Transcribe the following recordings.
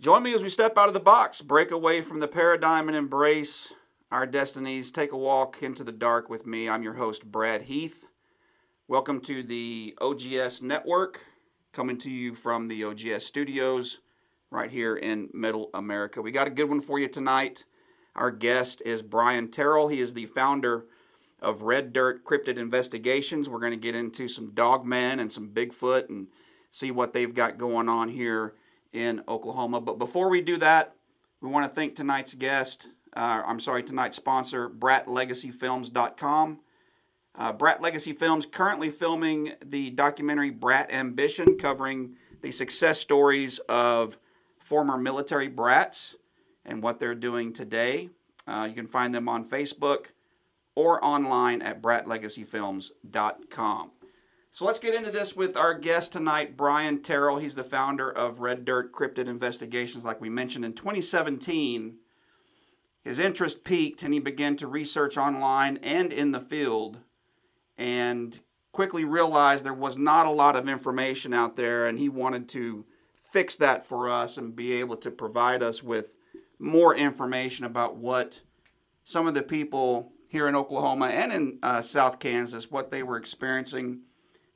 Join me as we step out of the box, break away from the paradigm, and embrace our destinies. Take a walk into the dark with me. I'm your host, Brad Heath. Welcome to the OGS Network, coming to you from the OGS studios right here in Middle America. We got a good one for you tonight. Our guest is Brian Terrell. He is the founder of Red Dirt Cryptid Investigations. We're going to get into some dogmen and some Bigfoot and see what they've got going on here in Oklahoma. But before we do that, we want to thank tonight's guest. Uh, I'm sorry, tonight's sponsor, BratLegacyFilms.com. Uh, Brat Legacy Films currently filming the documentary Brat Ambition, covering the success stories of former military brats and what they're doing today. Uh, you can find them on Facebook or online at bratlegacyfilms.com. So let's get into this with our guest tonight, Brian Terrell. He's the founder of Red Dirt Cryptid Investigations. Like we mentioned in 2017, his interest peaked and he began to research online and in the field and quickly realized there was not a lot of information out there and he wanted to fix that for us and be able to provide us with more information about what some of the people here in Oklahoma and in uh, South Kansas, what they were experiencing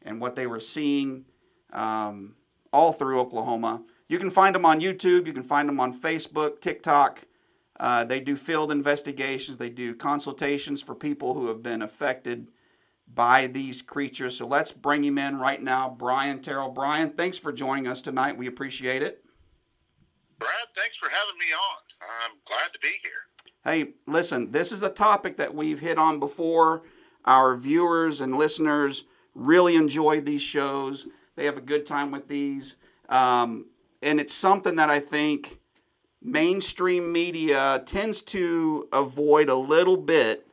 and what they were seeing um, all through Oklahoma. You can find them on YouTube, you can find them on Facebook, TikTok. Uh, they do field investigations, they do consultations for people who have been affected by these creatures. So let's bring him in right now, Brian Terrell. Brian, thanks for joining us tonight. We appreciate it. Brad, thanks for having me on. I'm glad to be here. Hey, listen, this is a topic that we've hit on before. Our viewers and listeners really enjoy these shows. They have a good time with these. Um, and it's something that I think mainstream media tends to avoid a little bit,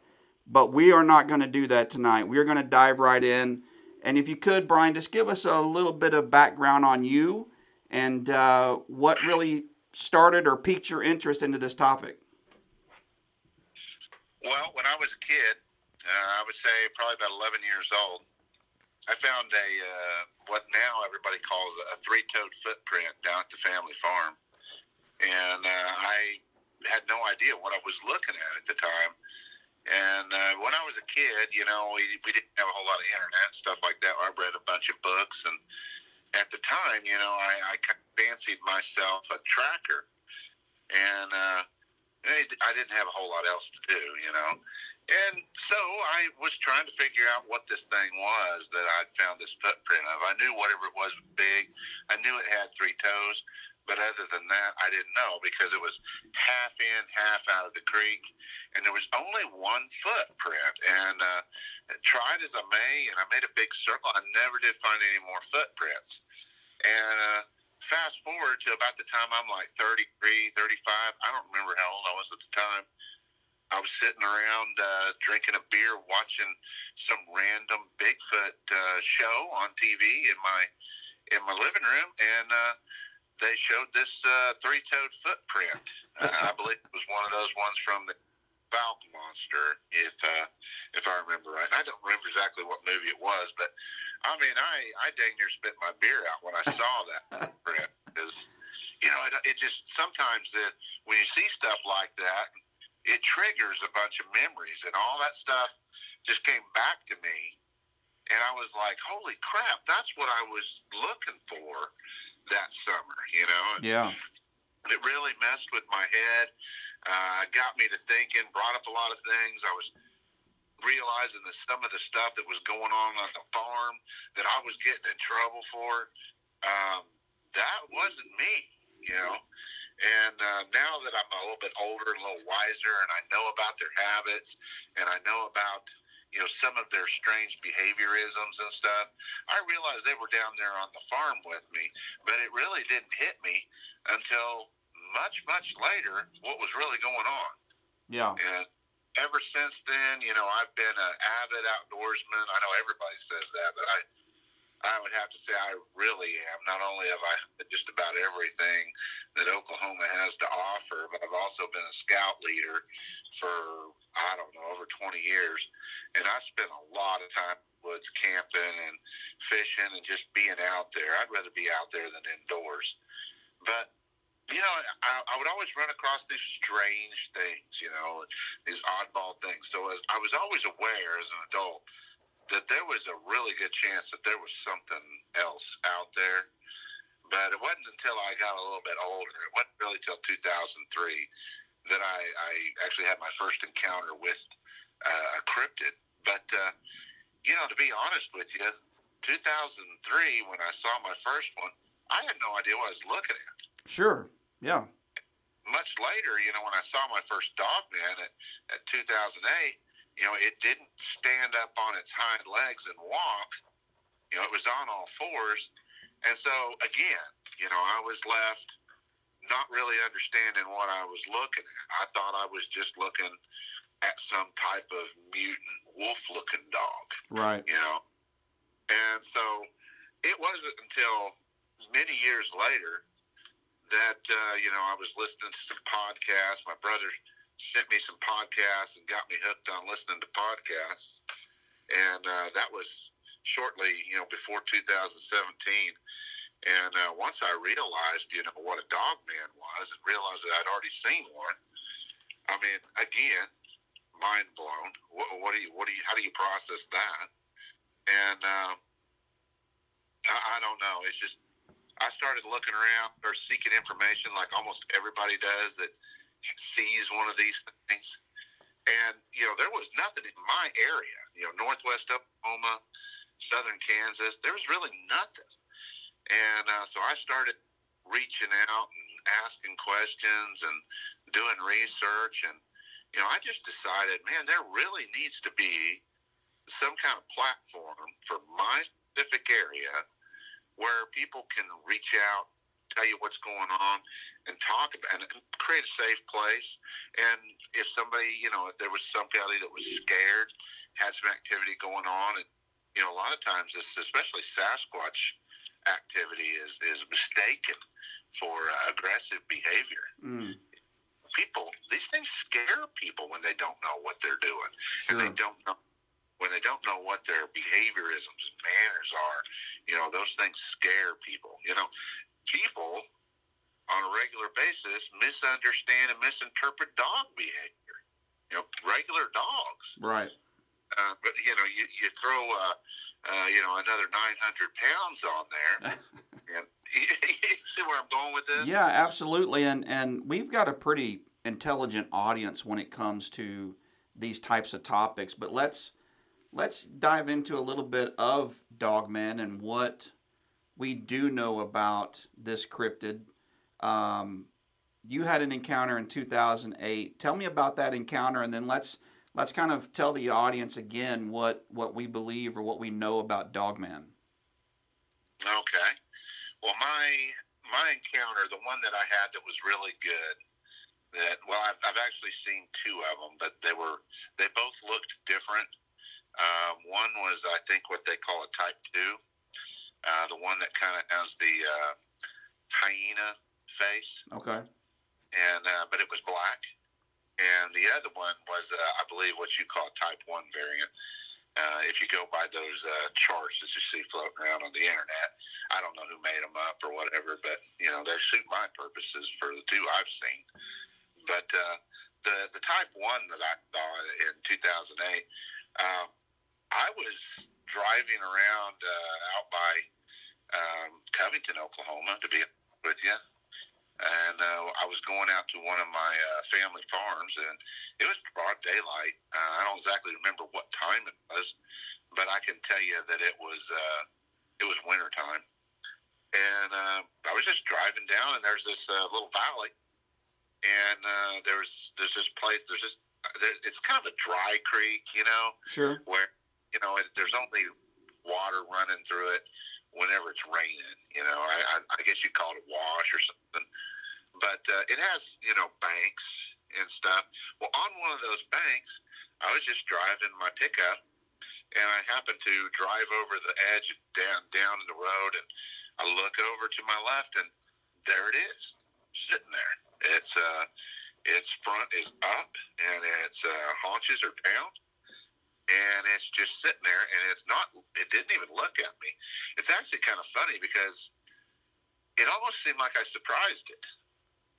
but we are not going to do that tonight. We're going to dive right in. And if you could, Brian, just give us a little bit of background on you and uh, what really started or piqued your interest into this topic. Well, when I was a kid, uh, I would say probably about 11 years old, I found a uh, what now everybody calls a three-toed footprint down at the family farm, and uh, I had no idea what I was looking at at the time. And uh, when I was a kid, you know, we, we didn't have a whole lot of internet stuff like that. I read a bunch of books, and at the time, you know, I, I fancied myself a tracker, and uh, I didn't have a whole lot else to do, you know. And so I was trying to figure out what this thing was that I'd found this footprint of. I knew whatever it was was big. I knew it had three toes, but other than that, I didn't know because it was half in, half out of the creek, and there was only one footprint. And uh, tried as I may, and I made a big circle. I never did find any more footprints. And uh, fast forward to about the time I'm like 33, 35. I don't remember how old I was at the time I was sitting around uh, drinking a beer, watching some random Bigfoot uh, show on TV in my in my living room, and uh, they showed this uh, three-toed footprint. Uh, I believe it was one of those ones from the Fouke Monster, if uh, if I remember right. I don't remember exactly what movie it was, but I mean, I I dang near spit my beer out when I saw that footprint because you know it, it just sometimes it, when you see stuff like that it triggers a bunch of memories and all that stuff just came back to me and I was like, "Holy crap! That's what I was looking for that summer," you know. Yeah. It really messed with my head. Uh, got me to thinking. Brought up a lot of things. I was realizing that some of the stuff that was going on on the farm that I was getting in trouble for, um, that wasn't me, you know. And uh, now that I'm a little bit older and a little wiser, and I know about their habits, and I know about you know some of their strange behaviorisms and stuff, I realized they were down there on the farm with me. But it really didn't hit me until much, much later what was really going on. Yeah. And ever since then, you know, I've been an avid outdoorsman. I know everybody says that, but I I would have to say I really am. Not only have I just about everything that Oklahoma has to offer, but I've also been a scout leader for I don't know over 20 years, and I spent a lot of time woods camping and fishing and just being out there. I'd rather be out there than indoors. But you know, I, I would always run across these strange things, you know, these oddball things. So as I was always aware as an adult that there was a really good chance that there was something else out there. But it wasn't until I got a little bit older, it wasn't really until 2003 that I, I actually had my first encounter with uh, a cryptid. But, uh, you know, to be honest with you, 2003, when I saw my first one, I had no idea what I was looking at. Sure. Yeah. Much later, you know, when I saw my first dog man at, at 2008, you know, it didn't stand up on its hind legs and walk. You know, it was on all fours. And so, again, you know, I was left not really understanding what I was looking at. I thought I was just looking at some type of mutant wolf looking dog. Right. You know? And so it wasn't until many years later that uh, you know I was listening to some podcasts. My brother sent me some podcasts and got me hooked on listening to podcasts, and uh, that was shortly you know before 2017. And uh, once I realized you know what a dog man was and realized that I'd already seen one, I mean again, mind blown. What, what do you what do you how do you process that? And uh, I, I don't know. It's just I started looking around or seeking information like almost everybody does that sees one of these things. And, you know, there was nothing in my area, you know, Northwest Oklahoma, Southern Kansas, there was really nothing. And uh, so I started reaching out and asking questions and doing research. And, you know, I just decided, man, there really needs to be some kind of platform for my specific area where people can reach out, tell you what's going on, and talk about and create a safe place. And if somebody, you know, if there was somebody that was scared, had some activity going on, and you know, a lot of times this, especially Sasquatch activity, is is mistaken for uh, aggressive behavior. Mm. People, these things scare people when they don't know what they're doing, Sure. and they don't know when they don't know what their behaviorisms and manners are, you know, those things scare people. You know, people on a regular basis misunderstand and misinterpret dog behavior. You know, regular dogs. Right. Uh, but you know, you you throw uh, uh, you know another nine hundred pounds on there. and see where I'm going with this? Yeah, absolutely. And and we've got a pretty intelligent audience when it comes to these types of topics. But let's let's dive into a little bit of Dogman and what we do know about this cryptid. Um, you had an encounter in 2008. Tell me about that encounter, and then let's let's kind of tell the audience again what what we believe or what we know about Dogman. Okay. Well, my my encounter, the one that I had that was really good, that well, I've, I've actually seen two of them, but they were they both looked different. Um, one was, I think, what they call a Type Two, uh, the one that kind of has the uh, hyena face, Okay. and uh, but it was black. And the other one was, uh, I believe, what you call a Type One variant. Uh, if you go by those uh, charts that you see floating around on the internet, I don't know who made them up or whatever, but you know they suit my purposes for the two I've seen. But uh, the the Type One that I saw in 2008, um, I was driving around uh, out by um, Covington, Oklahoma, to be with you, and uh, I was going out to one of my uh, family farms, and it was broad daylight. Uh, I don't exactly remember what time it was, but I can tell you that it was uh, it was winter time, and uh, I was just driving down, and there's this uh, little valley, and uh, there's there's this place, there's this. There, it's kind of a dry creek, you know, Sure. where you know it, there's only water running through it whenever it's raining. You know, I, I, I guess you call it a wash or something. But uh, it has you know banks and stuff. Well, on one of those banks, I was just driving my pickup, and I happened to drive over the edge down down the road, and I look over to my left, and there it is, sitting there. It's uh, its front is up, and its uh, haunches are down and it's just sitting there and it's not it didn't even look at me it's actually kind of funny because it almost seemed like i surprised it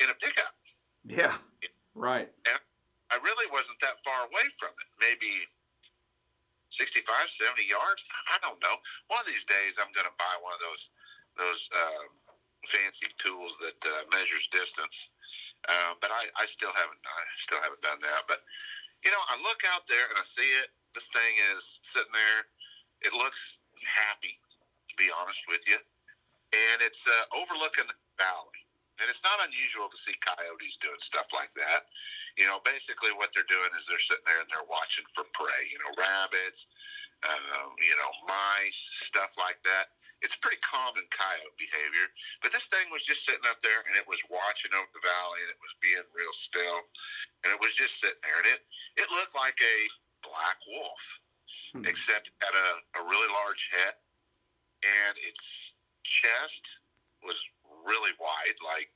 in a pickup. Yeah. Right. And I really wasn't that far away from it. Maybe 65, 70 yards. I don't know. One of these days, I'm going to buy one of those those um, fancy tools that uh, measures distance. Uh, but I, I still haven't I still haven't done that. But you know, I look out there and I see it. This thing is sitting there. It looks happy, to be honest with you, and it's uh, overlooking the valley. And it's not unusual to see coyotes doing stuff like that. You know, basically what they're doing is they're sitting there and they're watching for prey. You know, rabbits, um, you know, mice, stuff like that. It's pretty common coyote behavior. But this thing was just sitting up there and it was watching over the valley and it was being real still. And it was just sitting there. And it, it looked like a black wolf, hmm. except it had a, a really large head and its chest was really wide, like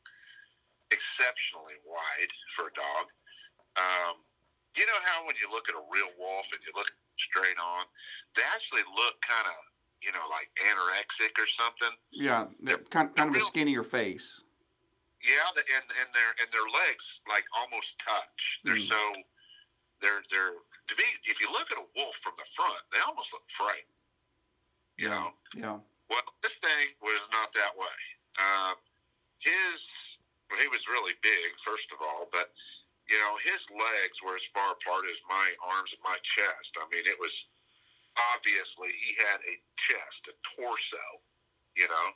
exceptionally wide for a dog. Um, you know how when you look at a real wolf and you look straight on, they actually look kind of, you know, like anorexic or something. Yeah, they're kind, kind of real, a skinnier face. Yeah, the, and and their and their legs like almost touch. They're mm. so they're they're to be. If you look at a wolf from the front, they almost look frightened. You yeah. know. Yeah. Well, this thing was not that way. Uh, his, well, he was really big, first of all, but you know, his legs were as far apart as my arms and my chest. I mean, it was obviously he had a chest, a torso, you know.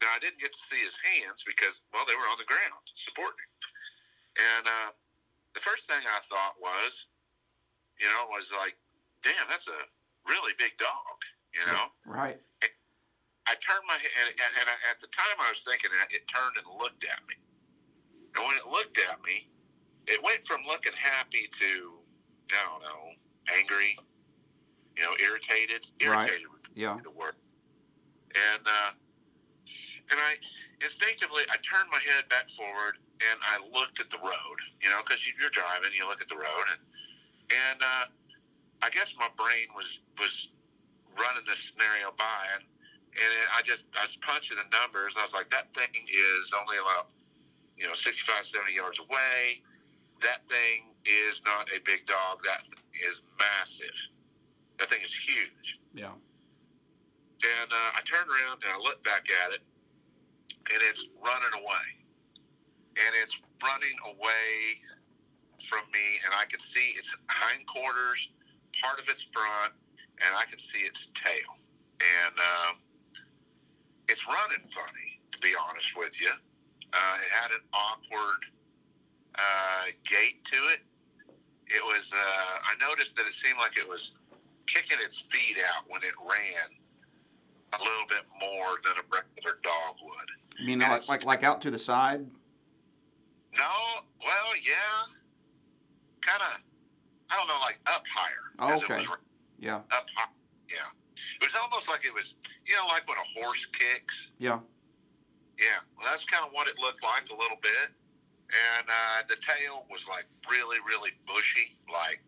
Now I didn't get to see his hands because, well, they were on the ground supporting. And uh, the first thing I thought was, you know, was like, damn, that's a really big dog, you know. Right. I turned my head, and, and, and at the time I was thinking that, it turned and looked at me. And when it looked at me, it went from looking happy to, I don't know, angry, you know, irritated. Irritated right. yeah. the word. And, uh, and I instinctively, I turned my head back forward and I looked at the road, you know, because you're driving, you look at the road, and, and, uh, I guess my brain was, was running this scenario by, and and I just I was punching the numbers. I was like, that thing is only about you know 65, 70 yards away. That thing is not a big dog. That is massive. That thing is huge. Yeah. And uh, I turned around and I looked back at it, and it's running away. And it's running away from me, and I can see its hindquarters, part of its front, and I can see its tail. And um, it's running funny, to be honest with you. Uh, it had an awkward uh, gait to it. It was. Uh, I noticed that it seemed like it was kicking its feet out when it ran a little bit more than a regular dog would. You mean like, like like out to the side? No. Well, yeah. Kind of. I don't know, like up higher. Oh, okay. yeah. Up high. Yeah. It was almost like it was, you know, like when a horse kicks. Yeah. Yeah. Well, that's kind of what it looked like a little bit. And uh, the tail was like really, really bushy, like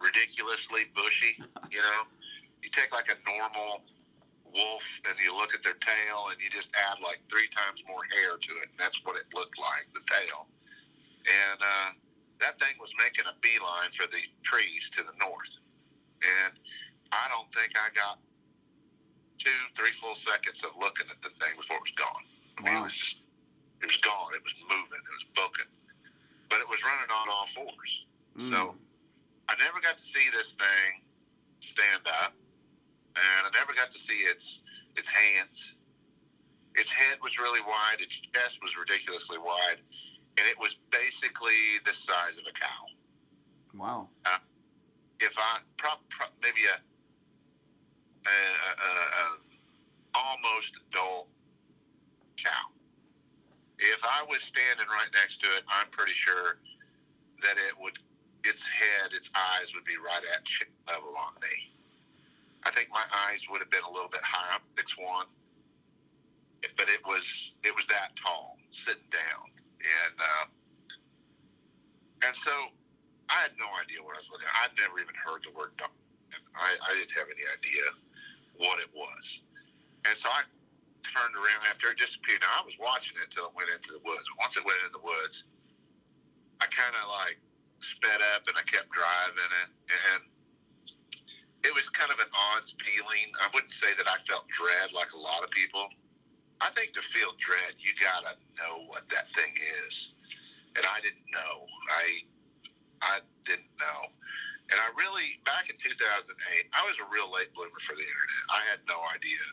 ridiculously bushy. you know, you take like a normal wolf and you look at their tail and you just add like three times more hair to it, and that's what it looked like, the tail. And uh, that thing was making a beeline for the trees to the north. And I don't think I got two, three full seconds of looking at the thing before it was gone. I mean, wow. it was just, it was gone. It was moving. It was booking, but it was running on all fours. Mm. So I never got to see this thing stand up, and I never got to see its its hands. Its head was really wide. Its chest was ridiculously wide, and it was basically the size of a cow. Wow. Uh, if I pro, pro, maybe a a, a, a almost adult cow. If I was standing right next to it, I'm pretty sure that it would, its head, its eyes would be right at chin level on me. I think my eyes would have been a little bit higher, six one, but it was it was that tall, sitting down, and uh, and so I had no idea what I was looking. at. I'd never even heard the word dog, and I, I didn't have any idea what it was. And so I turned around after it disappeared. Now I was watching it until it went into the woods. Once it went into the woods, I kind of like sped up and I kept driving it, and it was kind of an odd feeling. I wouldn't say that I felt dread like a lot of people. I think to feel dread, you gotta know what that thing is, and I didn't know. I I didn't know. And I really, back in 2008, I was a real late bloomer for the internet. I had no idea.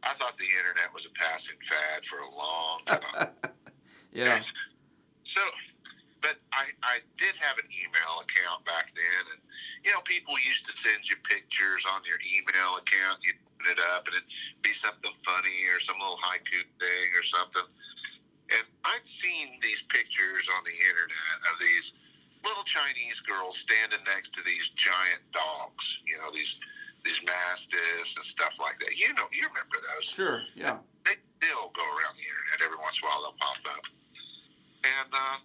I thought the internet was a passing fad for a long time. yeah. And so, but I, I did have an email account back then, and you know, people used to send you pictures on your email account. You'd it up, and it'd be something funny or some little haiku thing or something. And I'd seen these pictures on the internet of these little Chinese girls standing next to these giant dogs. You know, these these mastiffs and stuff like that. You know, you remember those? Sure. Yeah. They still go around the internet every once in a while. They'll pop up. And uh,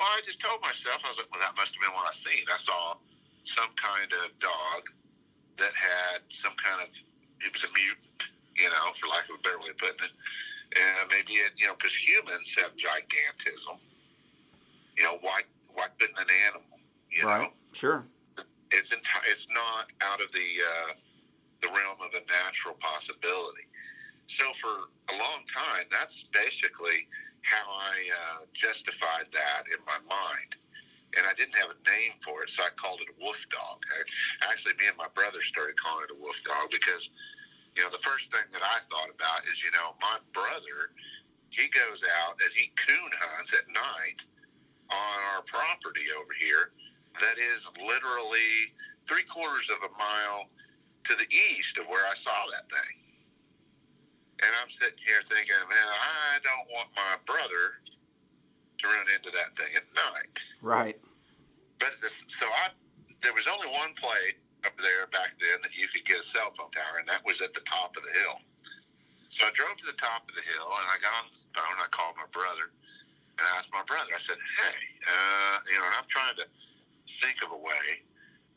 well, I just told myself, I was like, well, that must have been what I seen. I saw some kind of dog that had some kind of it was a mutant, you know, for lack of a better way of putting it. And maybe it, you know, because humans have gigantism. You know, why why couldn't an animal? You right. know, Sure. it's enti- it's not out of the uh, the realm of a natural possibility. So for a long time, that's basically how I uh, justified that in my mind. And I didn't have a name for it, so I called it a wolf dog. I, actually, me and my brother started calling it a wolf dog because, you know, the first thing that I thought about is, you know, my brother, he goes out and he coon hunts at night on our property over here that is literally three quarters of a mile to the east of where I saw that thing. And I'm sitting here thinking, man, I don't want my brother to run into that thing at night. Right. But this, so I, there was only one place up there back then that you could get a cell phone tower, and that was at the top of the hill. So I drove to the top of the hill, and I got on the phone. I called my brother, and I asked my brother. I said, "Hey, uh, you know," and I'm trying to think of a way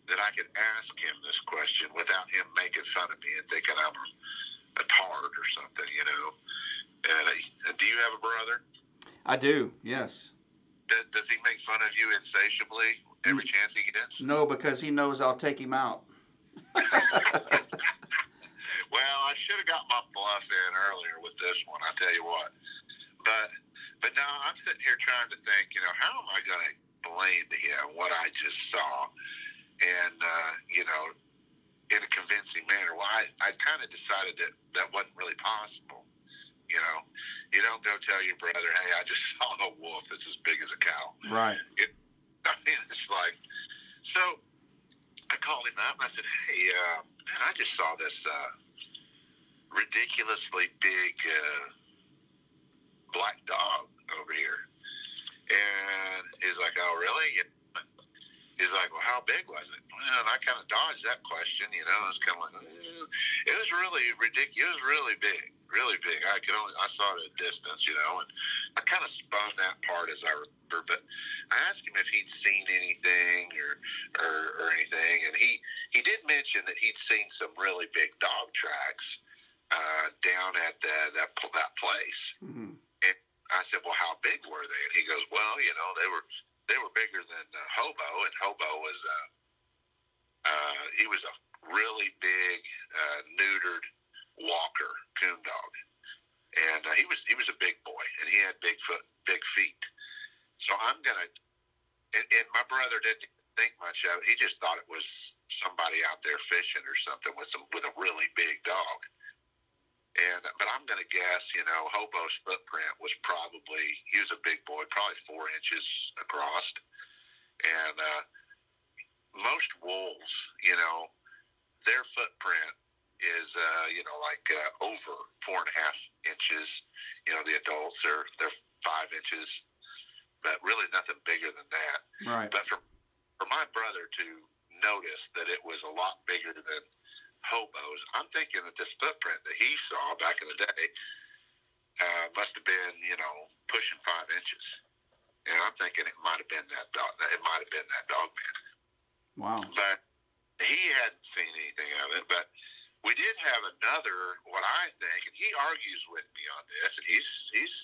that I could ask him this question without him making fun of me and thinking I'm a tard or something, you know. And uh, do you have a brother? I do. Yes. Does, does he make fun of you insatiably every chance he gets? No, because he knows I'll take him out. well, I should have got my bluff in earlier with this one. I tell you what, but but now I'm sitting here trying to think. You know, how am I going to blame him what I just saw, and uh, you know, in a convincing manner? Well, I I kind of decided that that wasn't really possible. You know, you don't go tell your brother, "Hey, I just saw a wolf that's as big as a cow." Right. I mean, it's like, so I called him up and I said, hey, uh, man, I just saw this uh, ridiculously big uh, black dog over here. And he's like, oh, really? He's like, well, how big was it? Well, and I kind of dodged that question, you know. It's kind of like, it was really ridiculous. It was really big, really big. I could only, I saw it at a distance, you know, and I kind of spun that part as I remember. But I asked him if he'd seen anything or, or, or anything, and he, he did mention that he'd seen some really big dog tracks uh, down at the, that that place. Mhm. I said, "Well, how big were they?" And he goes, "Well, you know, they were they were bigger than uh, Hobo, and Hobo was uh, uh, he was a really big uh, neutered walker coon dog, and uh, he was he was a big boy, and he had big foot, big feet. So I'm gonna, and, and my brother didn't think much of it. He just thought it was somebody out there fishing or something with some with a really big dog. And but I'm to guess, you know, Hobo's footprint was probably he was a big boy, probably four inches across, and uh, most wolves, you know, their footprint is uh, you know like uh, over four and a half inches. You know, the adults are they're five inches, but really nothing bigger than that. Right. But for for my brother to notice that it was a lot bigger than hobos, I'm thinking that this footprint that he saw back in the day uh, must have been, you know, pushing five inches. And I'm thinking it might have been that dog. It might have been that dog man. Wow. But he hadn't seen anything of it. But we did have another, what I think, and he argues with me on this, and he's he's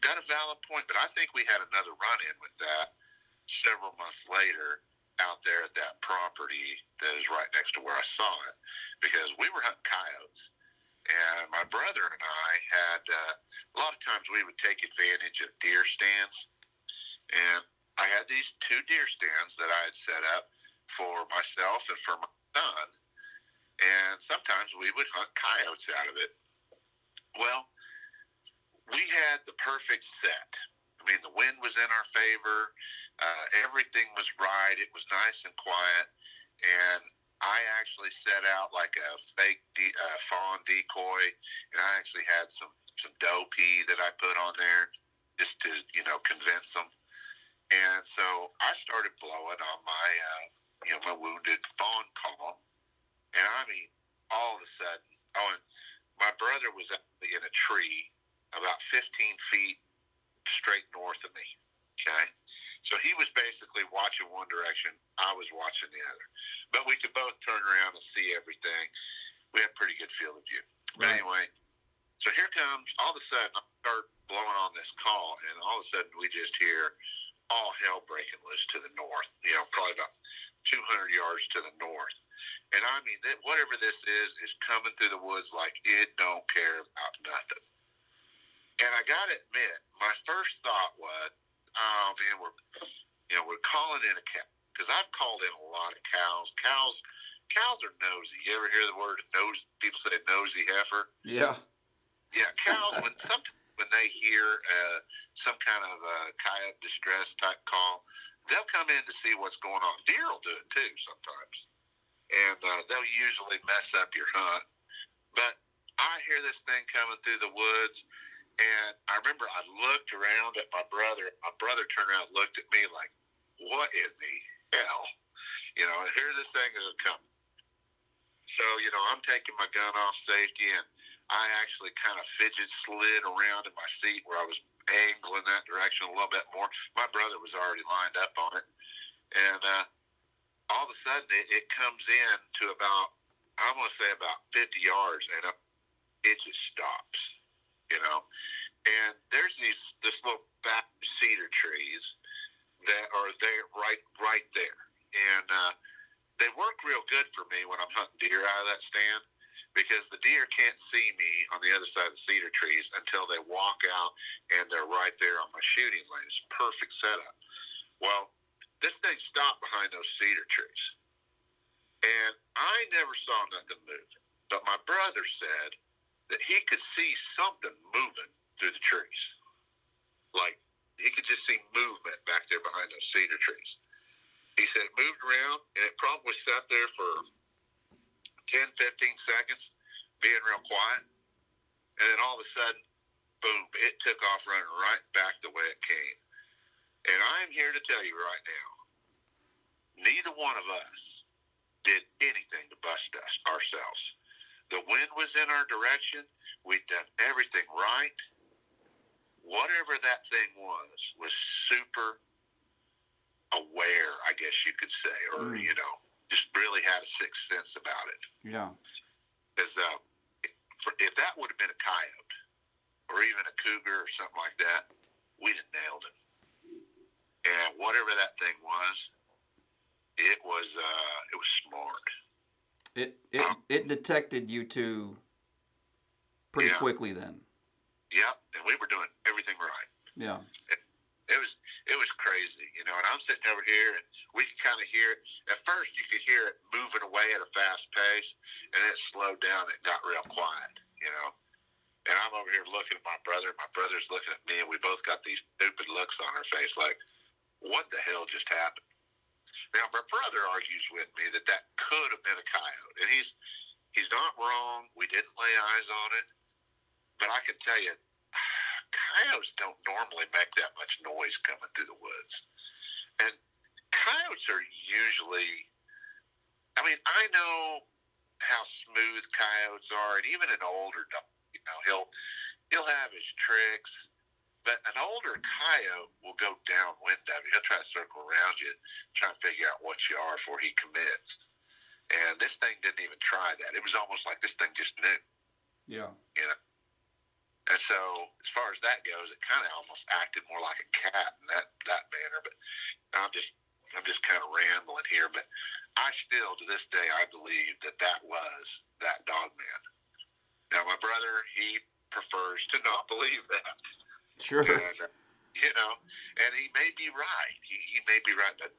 got a valid point, but I think we had another run in with that several months later out there at that property that is right next to where I saw it because we were hunting coyotes. And my brother and I had uh, a lot of times we would take advantage of deer stands. And I had these two deer stands that I had set up for myself and for my son. And sometimes we would hunt coyotes out of it. Well, we had the perfect set. I mean, the wind was in our favor. Uh, everything was right. It was nice and quiet. And I actually set out like a fake de- uh, fawn decoy, and I actually had some some doe that I put on there just to you know convince them. And so I started blowing on my uh, you know my wounded fawn call, and I mean all of a sudden, oh, and my brother was in a tree about 15 feet straight north of me. Okay. So he was basically watching one direction, I was watching the other. But we could both turn around and see everything. We had pretty good field of view. But anyway, so here comes all of a sudden I start blowing on this call and all of a sudden we just hear all hell breaking loose to the north, you know, probably about 200 yards to the north. And I mean, that whatever this is, is coming through the woods like it don't care about nothing. And I got to admit, my first thought was, oh man, we're you know we're calling in a cow because I've called in a lot of cows. Cows, cows are nosy. You ever hear the word nose? People say nosy heifer. Yeah. Yeah, cows when some when they hear uh, some kind of uh, coyote distress type call, they'll come in to see what's going on. Deer will do it too sometimes, and uh, they'll usually mess up your hunt. But I hear this thing coming through the woods, and I remember I looked around at my brother. My brother turned around looked at me like, "What in the hell?" You know, here this thing is coming. So you know, I'm taking my gun off safety and. I actually kind of fidget slid around in my seat where I was angling that direction a little bit more. My brother was already lined up on it. And uh, all of a sudden, it, it comes in to about, I'm going to say about 50 yards, and it just stops, you know. And there's these this little back cedar trees that are there right right there, and uh, they work real good for me when I'm hunting deer out of that stand because the deer can't see me on the other side of the cedar trees until they walk out and they're right there on my shooting lane. It's perfect setup. Well, this thing stopped behind those cedar trees. And I never saw nothing move. But my brother said that he could see something moving through the trees. Like he could just see movement back there behind those cedar trees. He said it moved around and it probably sat there for 10, 15 seconds, being real quiet. And then all of a sudden, boom, it took off running right back the way it came. And I'm here to tell you right now, neither one of us did anything to bust us ourselves. The wind was in our direction. We'd done everything right. Whatever that thing was, was super aware, I guess you could say, or, Mm. you know, just really had a sixth sense about it. Yeah. Because uh, if, if that would have been a coyote or even a cougar or something like that, we'd have nailed it. And whatever that thing was, it was uh, it was smart. It it it detected you two pretty Yeah. quickly then. Yep, and we were doing everything right. Yeah. It was it was crazy, you know. And I'm sitting over here, and we could kind of hear it. At first, you could hear it moving away at a fast pace, and it slowed down. It got real quiet, you know. And I'm over here looking at my brother. My brother's looking at me, and we both got these stupid looks on our face, like, "What the hell just happened?" Now, my brother argues with me that that could have been a coyote, and he's he's not wrong. We didn't lay eyes on it, but I can tell you, coyotes don't normally make that much noise coming through the woods. And coyotes are usually, I mean, I know how smooth coyotes are, and even an older dog, you know, he'll he'll have his tricks, but an older coyote will go downwind of you. He'll try to circle around you, try and figure out what you are before he commits. And this thing didn't even try that. It was almost like this thing just knew. Yeah. You know. And so, as far as that goes, it kind of almost acted more like a cat in that that manner. But I'm just I'm just kind of rambling here. But I still, to this day, I believe that that was that dog man. Now, my brother, he prefers to not believe that. Sure. And, uh, you know, and he may be right. He, he may be right, but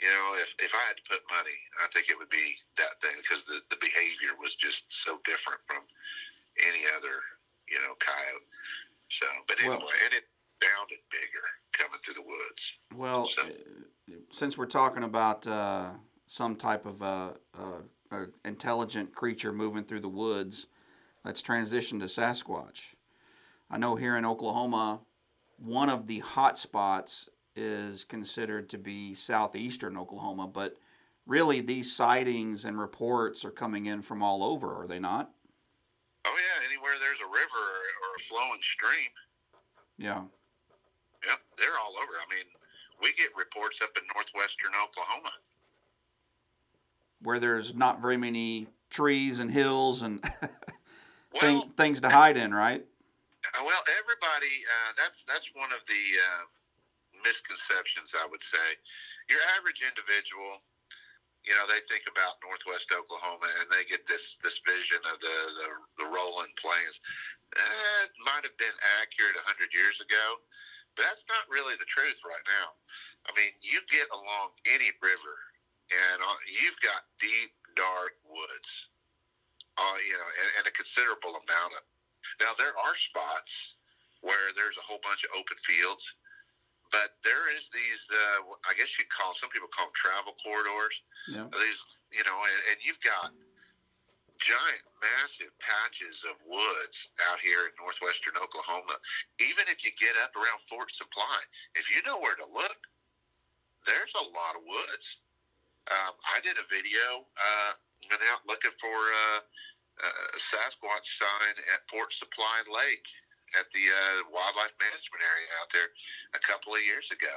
you know, if if I had to put money, I think it would be that thing because the the behavior was just so different from any other, you know, coyote. So, but anyway, Well- and it sounded bigger coming through the woods. Well, So- uh, since we're talking about uh, some type of uh, uh, intelligent creature moving through the woods, let's transition to Sasquatch. I know here in Oklahoma, one of the hot spots is considered to be southeastern Oklahoma, but really these sightings and reports are coming in from all over, are they not? Oh yeah, anywhere there's a river or, a flowing stream, Yeah. yeah, they're all over. I mean, we get reports up in northwestern Oklahoma. Where there's not very many trees and hills and Well, thing, things to hide in, right? Uh, Well, everybody, uh, that's that's one of the uh, misconceptions, I would say. Your average individual, you know, they think about Northwest Oklahoma and they get this this vision of the the, the rolling plains. That might have been accurate a hundred years ago, but that's not really the truth right now. I mean, you get along any river, and you've got deep, dark woods. Uh, you know, and, and a considerable amount of now there are spots where there's a whole bunch of open fields, but there is these. Uh, I guess you'd call some people call them travel corridors. Yeah. These, you know, and, and you've got giant, massive patches of woods out here in northwestern Oklahoma. Even if you get up around Fort Supply, if you know where to look, there's a lot of woods. Um, I did a video. Uh, went out looking for. Uh, uh, Sasquatch sign at Fort Supply Lake at the uh, wildlife management area out there a couple of years ago.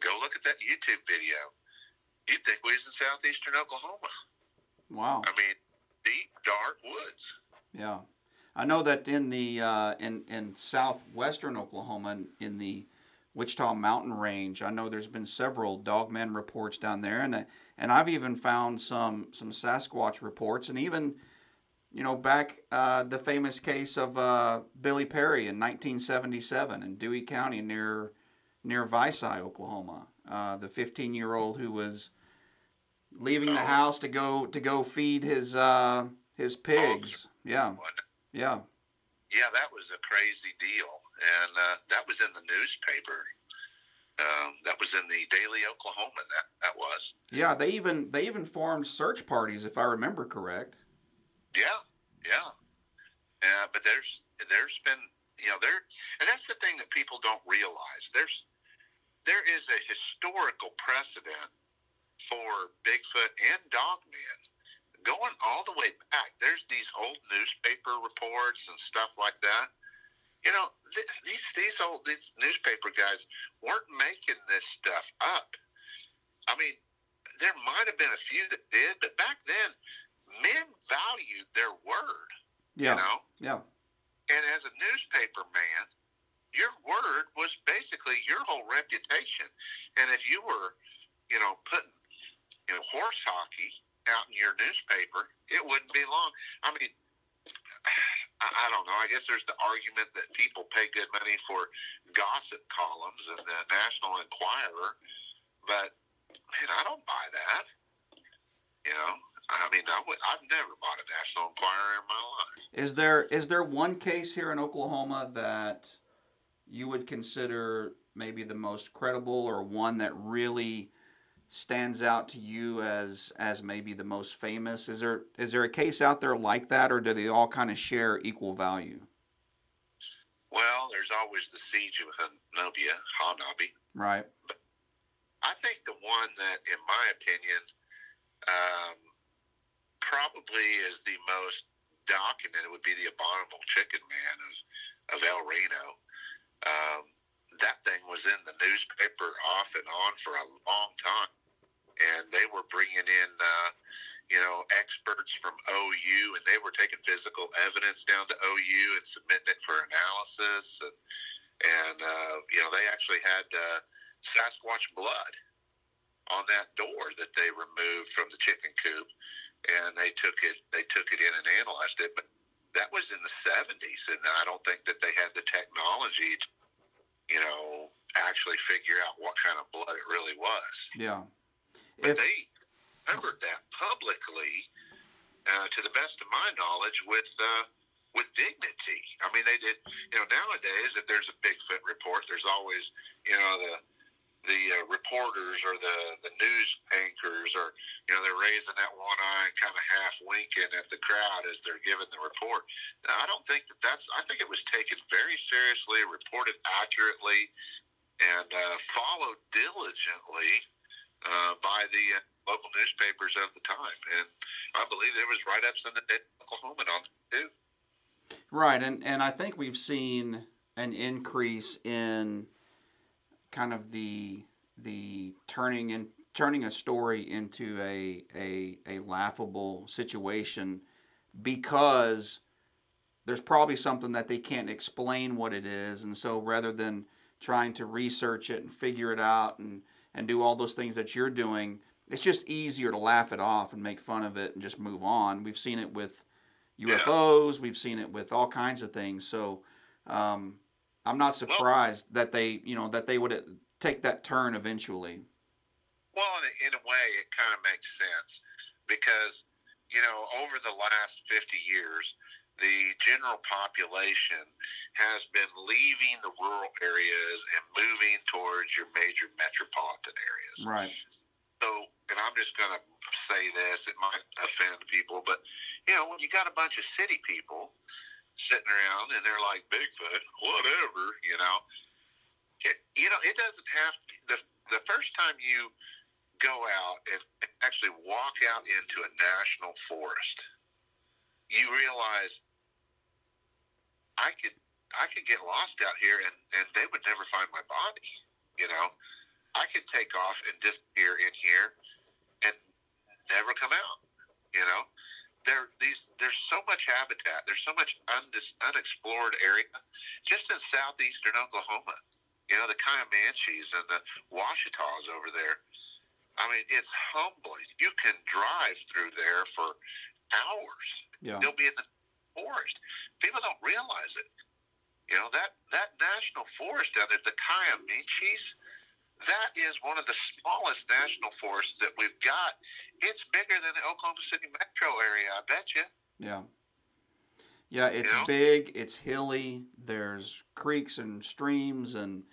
Go look at that YouTube video. You'd think we was in southeastern Oklahoma. Wow. I mean, deep, dark woods. Yeah, I know that in the uh, in in southwestern Oklahoma, in- in the Wichita Mountain Range, I know there's been several dogman reports down there, and and I've even found some some Sasquatch reports, and even you know back uh, the famous case of uh, Billy Perry in 1977 in Dewey County near near Vici, Oklahoma. Uh, the 15 year old who was leaving the house to go to go feed his uh, his pigs. Yeah, yeah, Yeah, that was a crazy deal, and uh, that was in the newspaper. Um, that was in the Daily Oklahoma. That that was. yeah. They even they even formed search parties, if I remember correct. Yeah, yeah. Uh, but there's there's been you know there and that's the thing that people don't realize. There's there is a historical precedent for Bigfoot and Dogman going all the way back. There's these old newspaper reports and stuff like that. You know, th- these these old these newspaper guys weren't making this stuff up. I mean, there might have been a few that did, but back then, men valued their word. Yeah, You know, yeah, and as a newspaper man, your word was basically your whole reputation. And if you were, you know, putting, you know, horse hockey out in your newspaper, it wouldn't be long. I mean, I, I don't know. I guess there's the argument that people pay good money for gossip columns in the National Enquirer, but man, I don't buy that. You know, I mean, I would, I've never bought a National Enquirer in my life. Is there is there one case here in Oklahoma that you would consider maybe the most credible, or one that really stands out to you as as maybe the most famous? Is there is there a case out there like that, or do they all kind of share equal value? Well, there's always the siege of Honobia, Hanabi. Right. I think the one that, in my opinion, um, probably is the most documented would be the abominable chicken man of, of El Reno. Um, that thing was in the newspaper off and on for a long time, and they were bringing in, uh, you know, experts from OU, and they were taking physical evidence down to OU and submitting it for analysis. And, and uh, you know, they actually had uh, Sasquatch blood on that door that they removed from the chicken coop, and they took it they took it in and analyzed it. But that was in the 70s, and I don't think that they had the technology, to, you know, actually figure out what kind of blood it really was. Yeah. But if, they covered that publicly, uh, to the best of my knowledge, with uh, with dignity. I mean, they did. You know, nowadays, if there's a Bigfoot report, there's always, you know, the the uh, reporters or the the news anchors or you know they're raising that one eye and kind of half winking at the crowd as they're giving the report. Now, I don't think that that's. I think it was taken very seriously, reported accurately, and uh, followed diligently uh, by the uh, local newspapers of the time. And I believe there was write ups in the Oklahoman too. Right, and and I think we've seen an increase in kind of the the turning in turning a story into a a, a laughable situation because there's probably something that they can't explain what it is. And so rather than trying to research it and figure it out and and do all those things that you're doing it's just easier to laugh it off and make fun of it and just move on. We've seen it with UFOs we've seen it with all kinds of things. So um, I'm not surprised well, that they, you know, that they would uh, take that turn eventually. Well, in a, in a way, it kind of makes sense because, you know, over the last 50 years, the general population has been leaving the rural areas and moving towards your major metropolitan areas. Right. So, and I'm just going to say this, it might offend people, but, you know, when you got a bunch of city people sitting around and they're like Bigfoot, whatever, you know. It, you know, it doesn't have to, the the first time you go out and actually walk out into a national forest, you realize I could I could get lost out here and and they would never find my body. You know, I could take off and disappear in here and never come out. You know, there these there's so much habitat. There's so much undis, unexplored area just in southeastern Oklahoma. You know the Comanches and the Washita's over there. I mean, it's humbling. You can drive through there for hours. Yeah. You'll be in the forest. People don't realize it. You know that that national forest down there, the Comanches that is one of the smallest national forests that we've got. It's bigger than the Oklahoma City metro area, I bet you. Yeah. Yeah, it's you know? big, it's hilly, there's creeks and streams and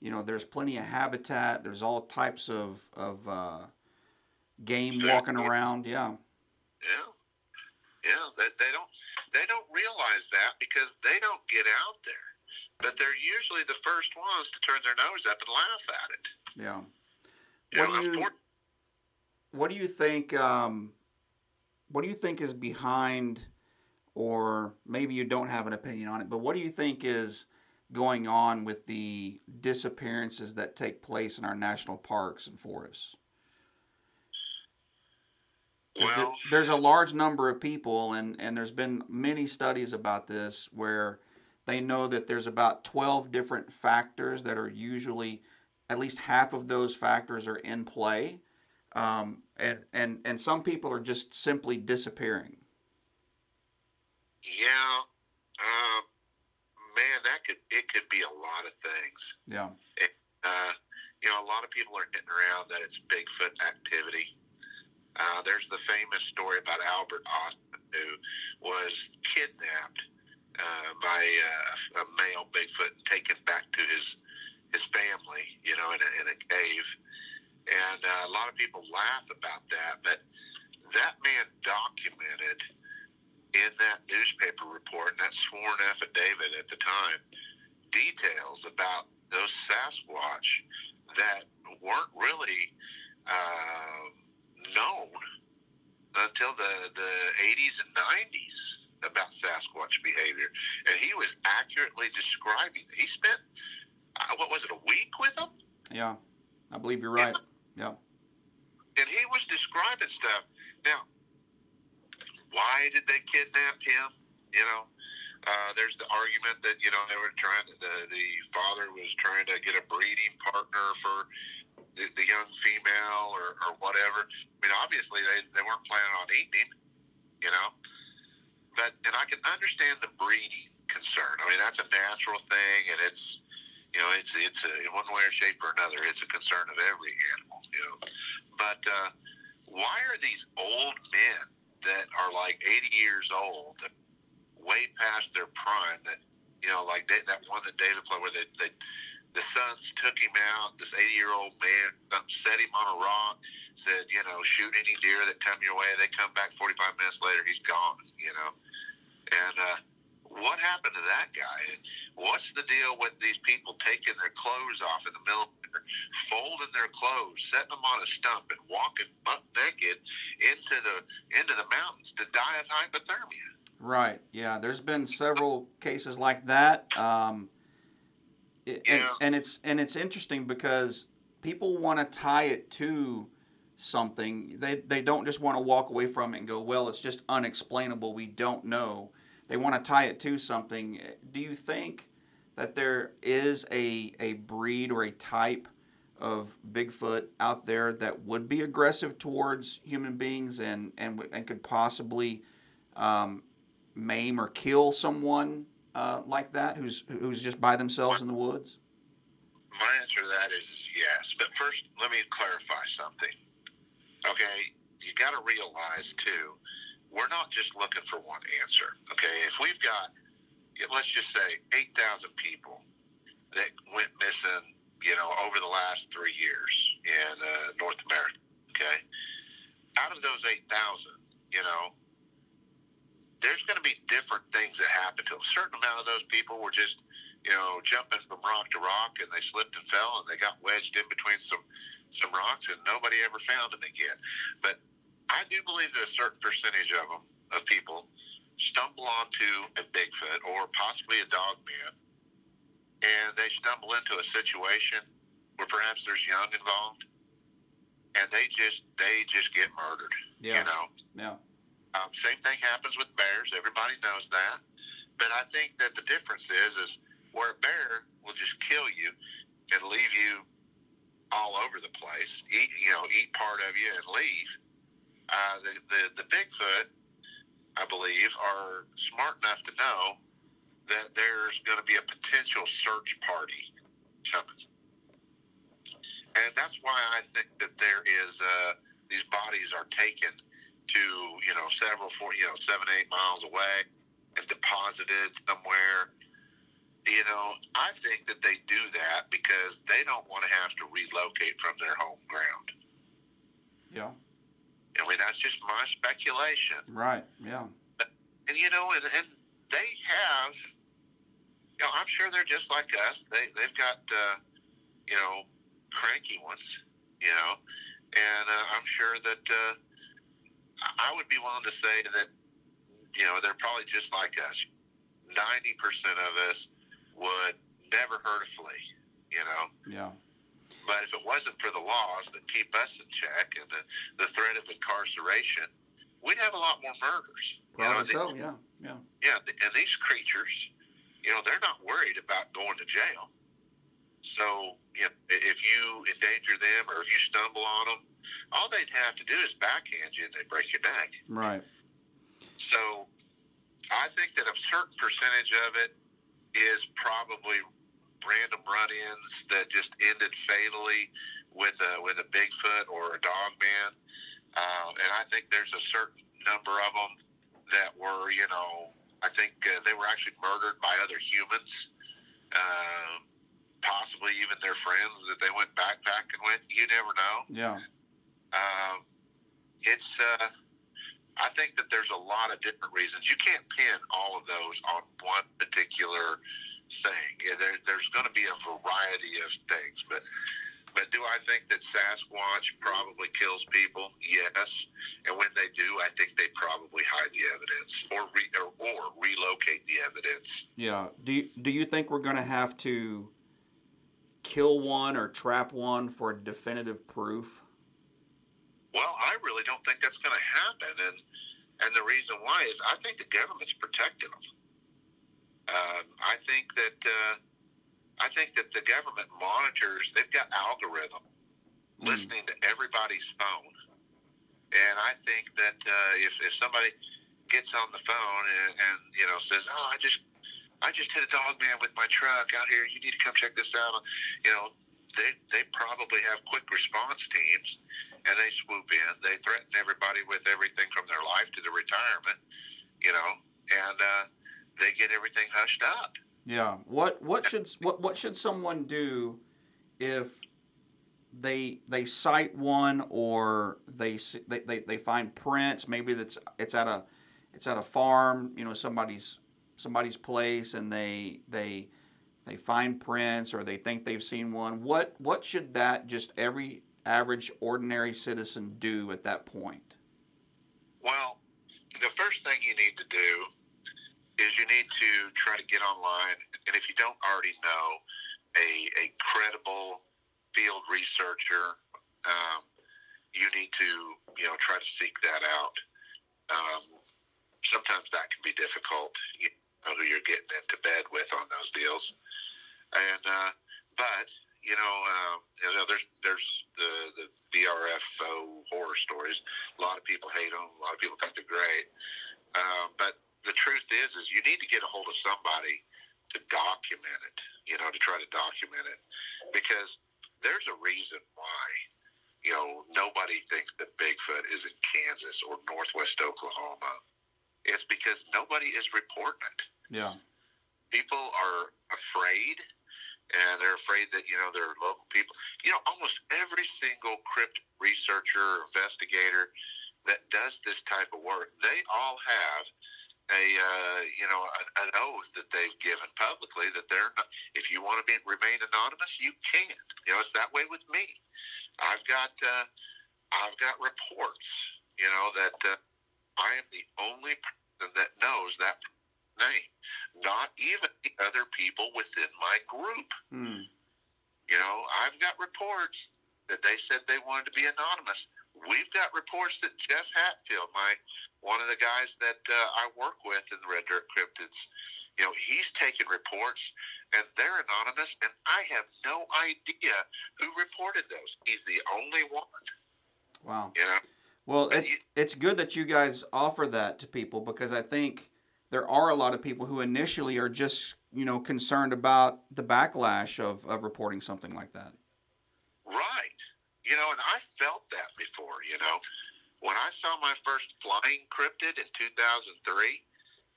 you know, there's plenty of habitat, there's all types of of uh, game walking around, yeah. Yeah. Yeah, they, they don't they don't realize that because they don't get out there but they're usually the first ones to turn their nose up and laugh at it. Yeah. What do you What do you think? Um, what do you think is behind, or maybe you don't have an opinion on it, but what do you think is going on with the disappearances that take place in our national parks and forests? Well, there's a large number of people, and, and there's been many studies about this where they know that there's about 12 different factors that are usually, at least half of those factors are in play. Um, and, and, and some people are just simply disappearing. Yeah. Uh, man, that could, it could be a lot of things. Yeah. It, uh, you know, a lot of people are getting around that it's Bigfoot activity. Uh, there's the famous story about Albert Ostman, who was kidnapped uh, by uh, a male Bigfoot and taken back to his his family, you know, in a, in a cave. And uh, a lot of people laugh about that, but that man documented in that newspaper report and that sworn affidavit at the time details about those Sasquatch that weren't really uh, known until the, the 80s and 90s about Sasquatch behavior, and he was accurately describing. It. He spent uh, what was it a week with him? Yeah, I believe you're right. Yeah. And he was describing stuff. Now, why did they kidnap him? You know, uh, there's the argument that you know they were trying to, the the father was trying to get a breeding partner for the, the young female or, or whatever. I mean, obviously they they weren't planning on eating him, you know. But and I can understand the breeding concern. I mean, that's a natural thing, and it's you know it's it's a, in one way or shape or another, it's a concern of every animal, you know. But uh, why are these old men that are like 80 years old, way past their prime, that you know, like they, that one that David Paulides where they, they the sons took him out. This 80 year old man set him on a rock, said, you know, shoot any deer that come your way. They come back 45 minutes later, he's gone, you know. And uh, what happened to that guy? What's the deal with these people taking their clothes off in the middle of winter, folding their clothes, setting them on a stump, and walking butt naked into the into the mountains to die of hypothermia? Right. Yeah. There's been several cases like that. Um, it, and, Yeah. and it's and it's interesting because people want to tie it to something. They they don't just want to walk away from it and go, well, it's just unexplainable. We don't know. They want to tie it to something. Do you think that there is a a breed or a type of Bigfoot out there that would be aggressive towards human beings and and and could possibly um, maim or kill someone uh, like that who's who's just by themselves in the woods? My answer to that is, is yes. But first, let me clarify something. Okay, you got to realize too, we're not just looking for one answer. Okay, if we've got, let's just say, eight thousand people that went missing, you know, over the last three years in uh, North America. Okay, out of those eight thousand, you know, there's going to be different things that happen to them. A certain amount of those people were just you know, jumping from rock to rock, and they slipped and fell, and they got wedged in between some some rocks, and nobody ever found them again. But I do believe that a certain percentage of them, of people, stumble onto a Bigfoot or possibly a dog man, and they stumble into a situation where perhaps there's young involved, and they just they just get murdered. Yeah. You know, Yeah. Um, same thing happens with bears. Everybody knows that. But I think that the difference is, is where a bear will just kill you and leave you all over the place, eat you know, eat part of you and leave. Uh, the, the the Bigfoot, I believe, are smart enough to know that there's going to be a potential search party coming, and that's why I think that there is uh, these bodies are taken to you know several four you know seven eight miles away and deposited somewhere you know i think that they do that because they don't want to have to relocate from their home ground Yeah. i mean that's just my speculation Right. Yeah. and you know and, and they have you know i'm sure they're just like us they they've got uh, you know cranky ones you know and uh, i'm sure that uh, I- would be willing to say that you know they're probably just like us 90% of us would never hurt a flea you know Yeah. but if it wasn't for the laws that keep us in check and the, the threat of incarceration we'd have a lot more murders You know, Probably so. Yeah. Yeah. yeah, and these creatures, you know, they're not worried about going to jail. So, you know, i- if you endanger them or if you stumble on them, all they'd have to do is backhand you and they break your neck. Right. So, I think that a certain percentage of it is probably random run-ins that just ended fatally with a with a Bigfoot or a dog man, uh, and I think there's a certain number of them that were, you know, I think uh, they were actually murdered by other humans, um, possibly even their friends that they went backpacking with. You never know. Yeah. Um, it's, uh, I think that there's a lot of different reasons. You can't pin all of those on one particular thing. Yeah, there, there's going to be a variety of things, but. But do I think that Sasquatch probably kills people? Yes. And when they do, I think they probably hide the evidence or re, or, or relocate the evidence. Yeah. Do you, do you think we're going to have to kill one or trap one for definitive proof? Well, I really don't think that's going to happen, and And the reason why is I think the government's protecting them. Um, I think that uh, I think that the government monitors. They've got algorithm mm. listening to everybody's phone, and I think that uh, if if somebody gets on the phone and, and you know says, "Oh, I just I just hit a dog man with my truck out here. You need to come check this out," you know, they they probably have quick response teams, and they swoop in. They threaten everybody with everything from their life to their retirement, you know, and. Uh, they get everything hushed up. Yeah. What what should what what should someone do if they they sight one or they they, they, they find prints maybe that's it's at a it's at a farm you know somebody's somebody's place and they they they find prints or they think they've seen one what what should that just every average ordinary citizen do at that point well the first thing you need to do is you need to try to get online, and if you don't already know, a, a credible field researcher, um, you need to you know try to seek that out. Um, sometimes that can be difficult. Who you're getting into bed with on those deals, and uh, but you know, uh, you know, there's there's the the BFRO horror stories. A lot of people hate them. A lot of people think they're great. Um, but the truth is, is you need to get a hold of somebody to document it. You know, to try to document it, because there's a reason why. You know, nobody thinks that Bigfoot is in Kansas or Northwest Oklahoma. It's because nobody is reporting it. Yeah. People are afraid and they're afraid that you know their local people you know almost every single crypt researcher investigator that does this type of work they all have a uh, you know an, an, oath that they've given publicly that they're not, if you want to be remain anonymous you can you know it's that way with me I've got uh, I've got reports you know that uh, I am the only person that knows that name not even the other people within my group hmm. you know I've got reports that they said they wanted to be anonymous we've got reports that Jeff Hatfield, my one of the guys that uh, I work with in the Red Dirt Cryptids, you know, he's taken reports and they're anonymous, and I have no idea who reported those. He's the only one. Wow. You know? Well, it's, you, it's good that you guys offer that to people because I think there are a lot of people who initially are just, you know, concerned about the backlash of, of reporting something like that. Right. You know, and I felt that before, you know. When I saw my first flying cryptid in 2003,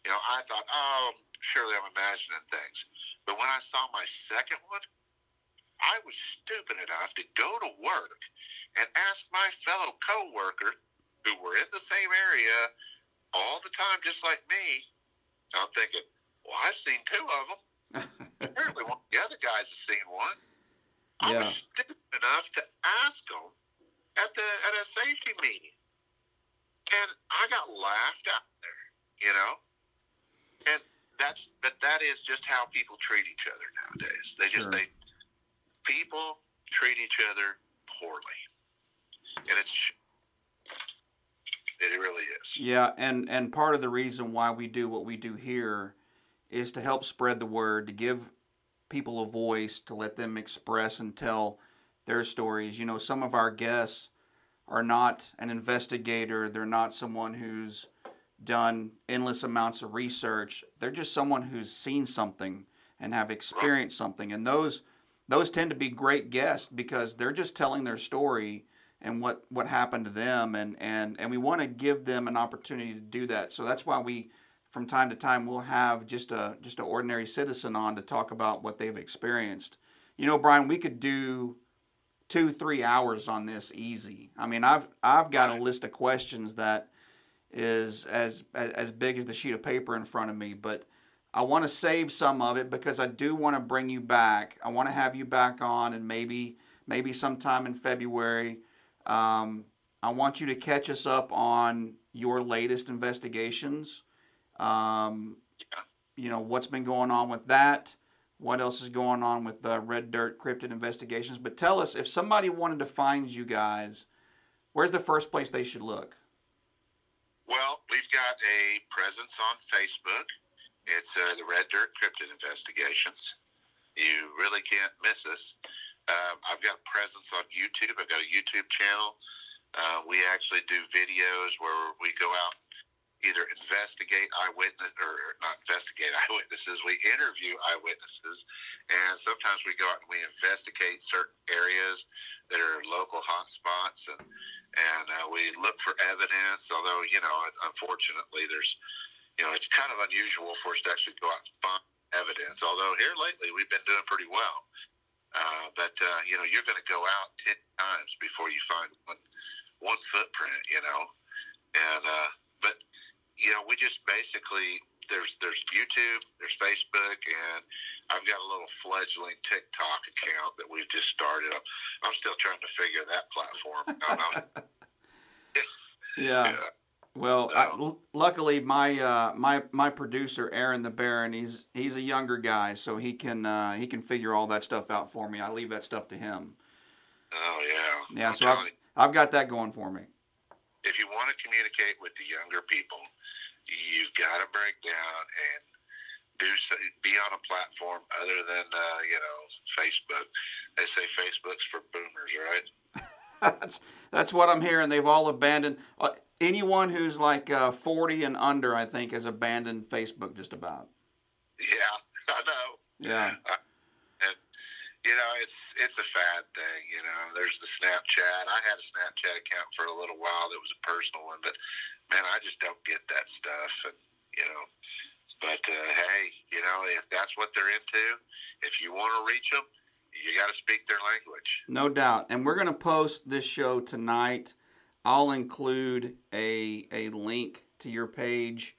you know, I thought, oh, surely I'm imagining things. But when I saw my second one, I was stupid enough to go to work and ask my fellow coworkers who were in the same area all the time, just like me. I'm thinking, well, I've seen two of them. Apparently, one of the other guys has seen one. I yeah. was stupid enough to ask them at the at a safety meeting, and I got laughed out there. You know, and that's but that is just how people treat each other nowadays. They just they people treat each other poorly, and it's it really is. Yeah, and and part of the reason why we do what we do here is to help spread the word, to give people a voice to let them express and tell their stories. You know, some of our guests are not an investigator, they're not someone who's done endless amounts of research. They're just someone who's seen something and have experienced something. And those those tend to be great guests because they're just telling their story and what what happened to them and and and we want to give them an opportunity to do that. So that's why we from time to time we'll have just a just an ordinary citizen on to talk about what they've experienced. You know, Brian, we could do two three hours on this easy. I mean, I've I've got a list of questions that is as as big as the sheet of paper in front of me, but I want to save some of it because I do want to bring you back. I want to have you back on, and maybe maybe sometime in February. Um, I want you to catch us up on your latest investigations. Um, you know, what's been going on with that? What else is going on with the Red Dirt Cryptid Investigations? But tell us, if somebody wanted to find you guys, where's the first place they should look? Well, we've got a presence on Facebook. It's uh, the Red Dirt Cryptid Investigations. You really can't miss us. Uh, I've got a presence on YouTube. I've got a YouTube channel. Uh, we actually do videos where we go out either investigate eyewitness or not investigate eyewitnesses. We interview eyewitnesses, and sometimes we go out and we investigate certain areas that are local hotspots, and and uh, we look for evidence. Although you know, unfortunately, there's you know, it's kind of unusual for us to actually go out and find evidence. Although here lately we've been doing pretty well. Uh, but uh, you know, you're going to go out ten times before you find one one footprint. You know, and uh, but you know, we just basically there's there's YouTube, there's Facebook, and I've got a little fledgling TikTok account that we've just started. I'm, I'm still trying to figure that platform out. yeah. yeah. Well, I, luckily my uh, my my producer Aaron the Baron, he's he's a younger guy, so he can uh, he can figure all that stuff out for me. I leave that stuff to him. Oh yeah. Yeah, I'm so I've, I've got that going for me. If you want to communicate with the younger people, you've got to break down and do be on a platform other than uh, you know Facebook. They say Facebook's for boomers, right? that's that's what I'm hearing. They've all abandoned. Anyone who's like uh, 40 and under, I think, has abandoned Facebook just about. Yeah, I know. Yeah. Uh, and you know, it's it's a fad thing. You know, there's the Snapchat. I had a Snapchat account for a little while that was a personal one, but man, I just don't get that stuff. And you know, but uh, hey, you know, if that's what they're into, if you want to reach them, you got to speak their language. No doubt. And we're going to post this show tonight. I'll include a a link to your page.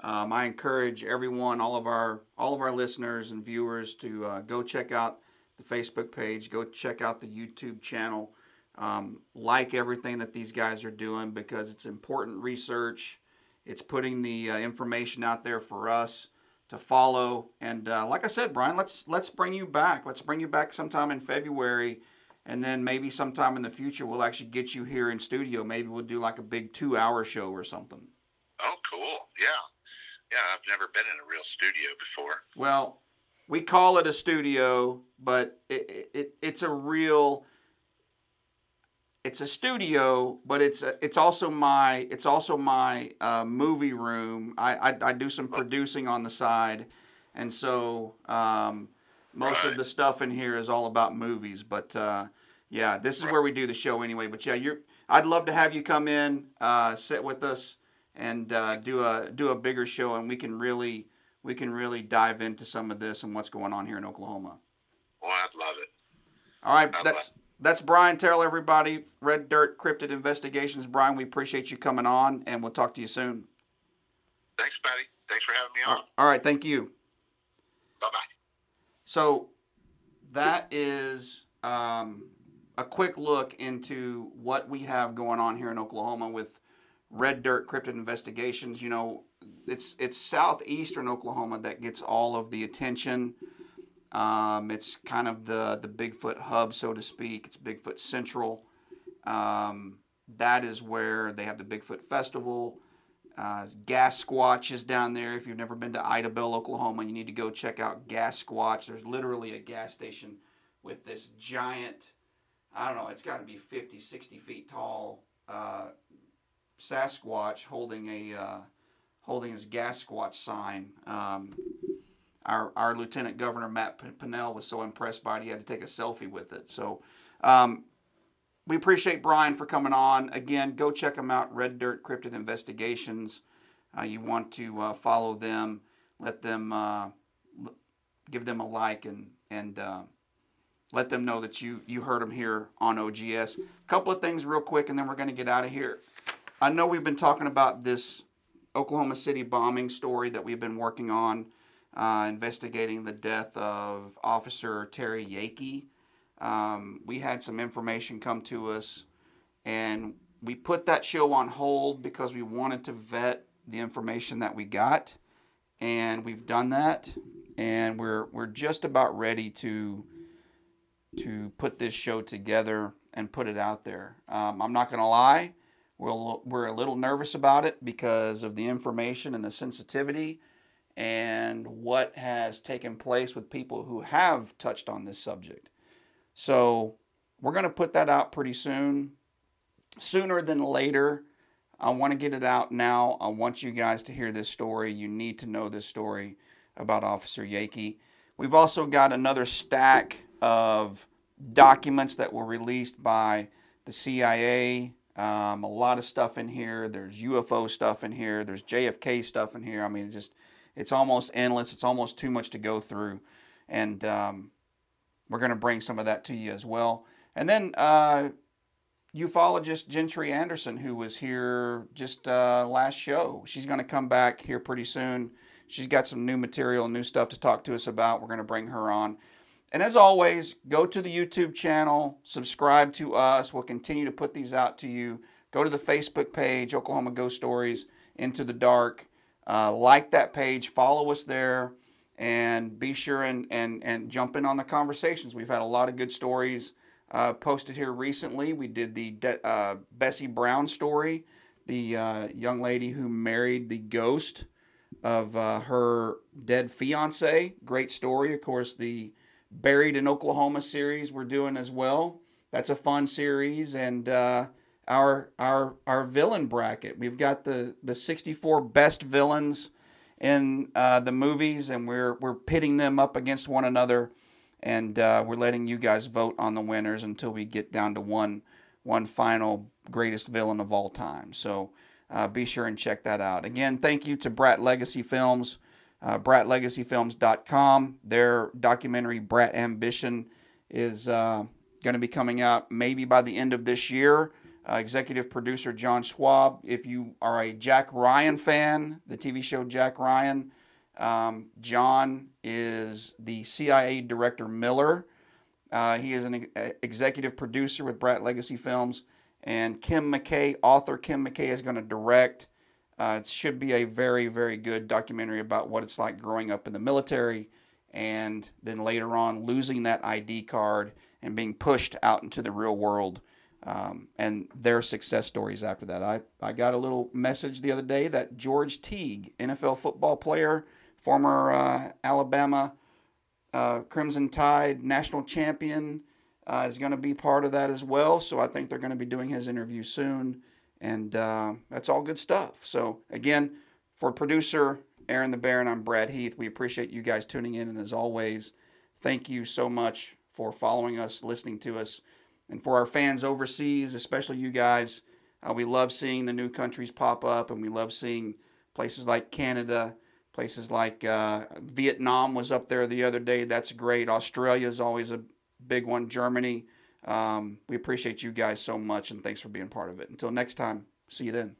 Um, I encourage everyone, all of our all of our listeners and viewers, to uh, go check out the Facebook page. Go check out the YouTube channel. Um, like everything that these guys are doing because it's important research. It's putting the uh, information out there for us to follow. And uh, like I said, Brian, let's let's bring you back. Let's bring you back sometime in February, and then maybe sometime in the future we'll actually get you here in studio. Maybe we'll do like a big two-hour show or something. Oh, cool! Yeah, yeah. I've never been in a real studio before. Well, we call it a studio, but it, it it's a real it's a studio, but it's a, it's also my it's also my uh, movie room. I, I, I do some producing on the side, and so um, most right. of the stuff in here is all about movies. But uh, yeah, this is right. where we do the show anyway. But yeah, you're I'd love to have you come in, uh, sit with us, and uh, do a do a bigger show, and we can really we can really dive into some of this and what's going on here in Oklahoma. Well, I'd love it. All right, I'd that's that's Brian Terrell, everybody. Red Dirt Cryptid Investigations. Brian, we appreciate you coming on, and we'll talk to you soon. Thanks, Patty. Thanks for having me on. All right, thank you. Bye bye. So, that is um, a quick look into what we have going on here in Oklahoma with Red Dirt Cryptid Investigations. You know, it's it's southeastern Oklahoma that gets all of the attention. Um, it's kind of the the Bigfoot hub, so to speak. It's Bigfoot Central. Um, that is where they have the Bigfoot Festival. Uh, Gas is down there. If you've never been to Idabel, Oklahoma, you need to go check out Gas Squatch. There's literally a gas station with this giant, I don't know, it's got to be 50, 60 feet tall uh, Sasquatch holding a uh, holding his Gas Squatch sign. Um, our, our Lieutenant Governor Matt Pinnell was so impressed by it, he had to take a selfie with it. So um, we appreciate Brian for coming on. Again, go check him out, Red Dirt Cryptid Investigations. Uh, you want to uh, follow them, let them uh, give them a like and and uh, let them know that you you heard them here on OGS. A couple of things real quick, and then we're going to get out of here. I know we've been talking about this Oklahoma City bombing story that we've been working on uh, investigating the death of Officer Terry Yeakey. Um, we had some information come to us, and we put that show on hold because we wanted to vet the information that we got, and we've done that, and we're we're just about ready to to put this show together and put it out there. Um, I'm not going to lie, We're, we're a little nervous about it because of the information and the sensitivity and what has taken place with people who have touched on this subject. So we're going to put that out pretty soon, sooner than later. I want to get it out now. I want you guys to hear this story. You need to know this story about Officer Yeakey. We've also got another stack of documents that were released by the CIA. Um, a lot of stuff in here. There's UFO stuff in here. There's JFK stuff in here. I mean, it's just it's almost endless. It's almost too much to go through, and um, we're going to bring some of that to you as well. And then uh, ufologist Gentry Anderson, who was here just uh, last show, she's going to come back here pretty soon. She's got some new material, new stuff to talk to us about. We're going to bring her on. And as always, go to the YouTube channel, subscribe to us. We'll continue to put these out to you. Go to the Facebook page, Oklahoma Ghost Stories Into the Dark. Uh, like that page, follow us there, and be sure and, and, and jump in on the conversations. We've had a lot of good stories uh, posted here recently. We did the De- uh, Bessie Brown story, the uh, young lady who married the ghost of uh, her dead fiance. Great story. Of course, the Buried in Oklahoma series we're doing as well. That's a fun series, and uh, our our our villain bracket. We've got the the 64 best villains in uh, the movies, and we're we're pitting them up against one another, and uh, we're letting you guys vote on the winners until we get down to one one final greatest villain of all time. So uh, be sure and check that out. Again, thank you to Brat Legacy Films, uh, BratLegacyFilms.com. Their documentary Brat Ambition is uh, going to be coming out maybe by the end of this year. Uh, executive producer John Schwab. If you are a Jack Ryan fan, the TV show Jack Ryan, um, John is the CIA director Miller. Uh, he is an executive producer with Brat Legacy Films and Kim McKay, author Kim McKay, is going to direct. Uh, it should be a very, very good documentary about what it's like growing up in the military and then later on losing that ID card and being pushed out into the real world um, and their success stories after that. I, I got a little message the other day that George Teague, NFL football player, former uh, Alabama uh, Crimson Tide national champion, uh, is going to be part of that as well. So I think they're going to be doing his interview soon. And uh, that's all good stuff. So, again, for producer Aaron the Baron, I'm Brad Heath. We appreciate you guys tuning in. And as always, thank you so much for following us, listening to us. And for our fans overseas, especially you guys, uh, we love seeing the new countries pop up and we love seeing places like Canada. Places like uh, Vietnam was up there the other day. That's great. Australia is always a big one, Germany. Um, we appreciate you guys so much, and thanks for being part of it. Until next time, see you then.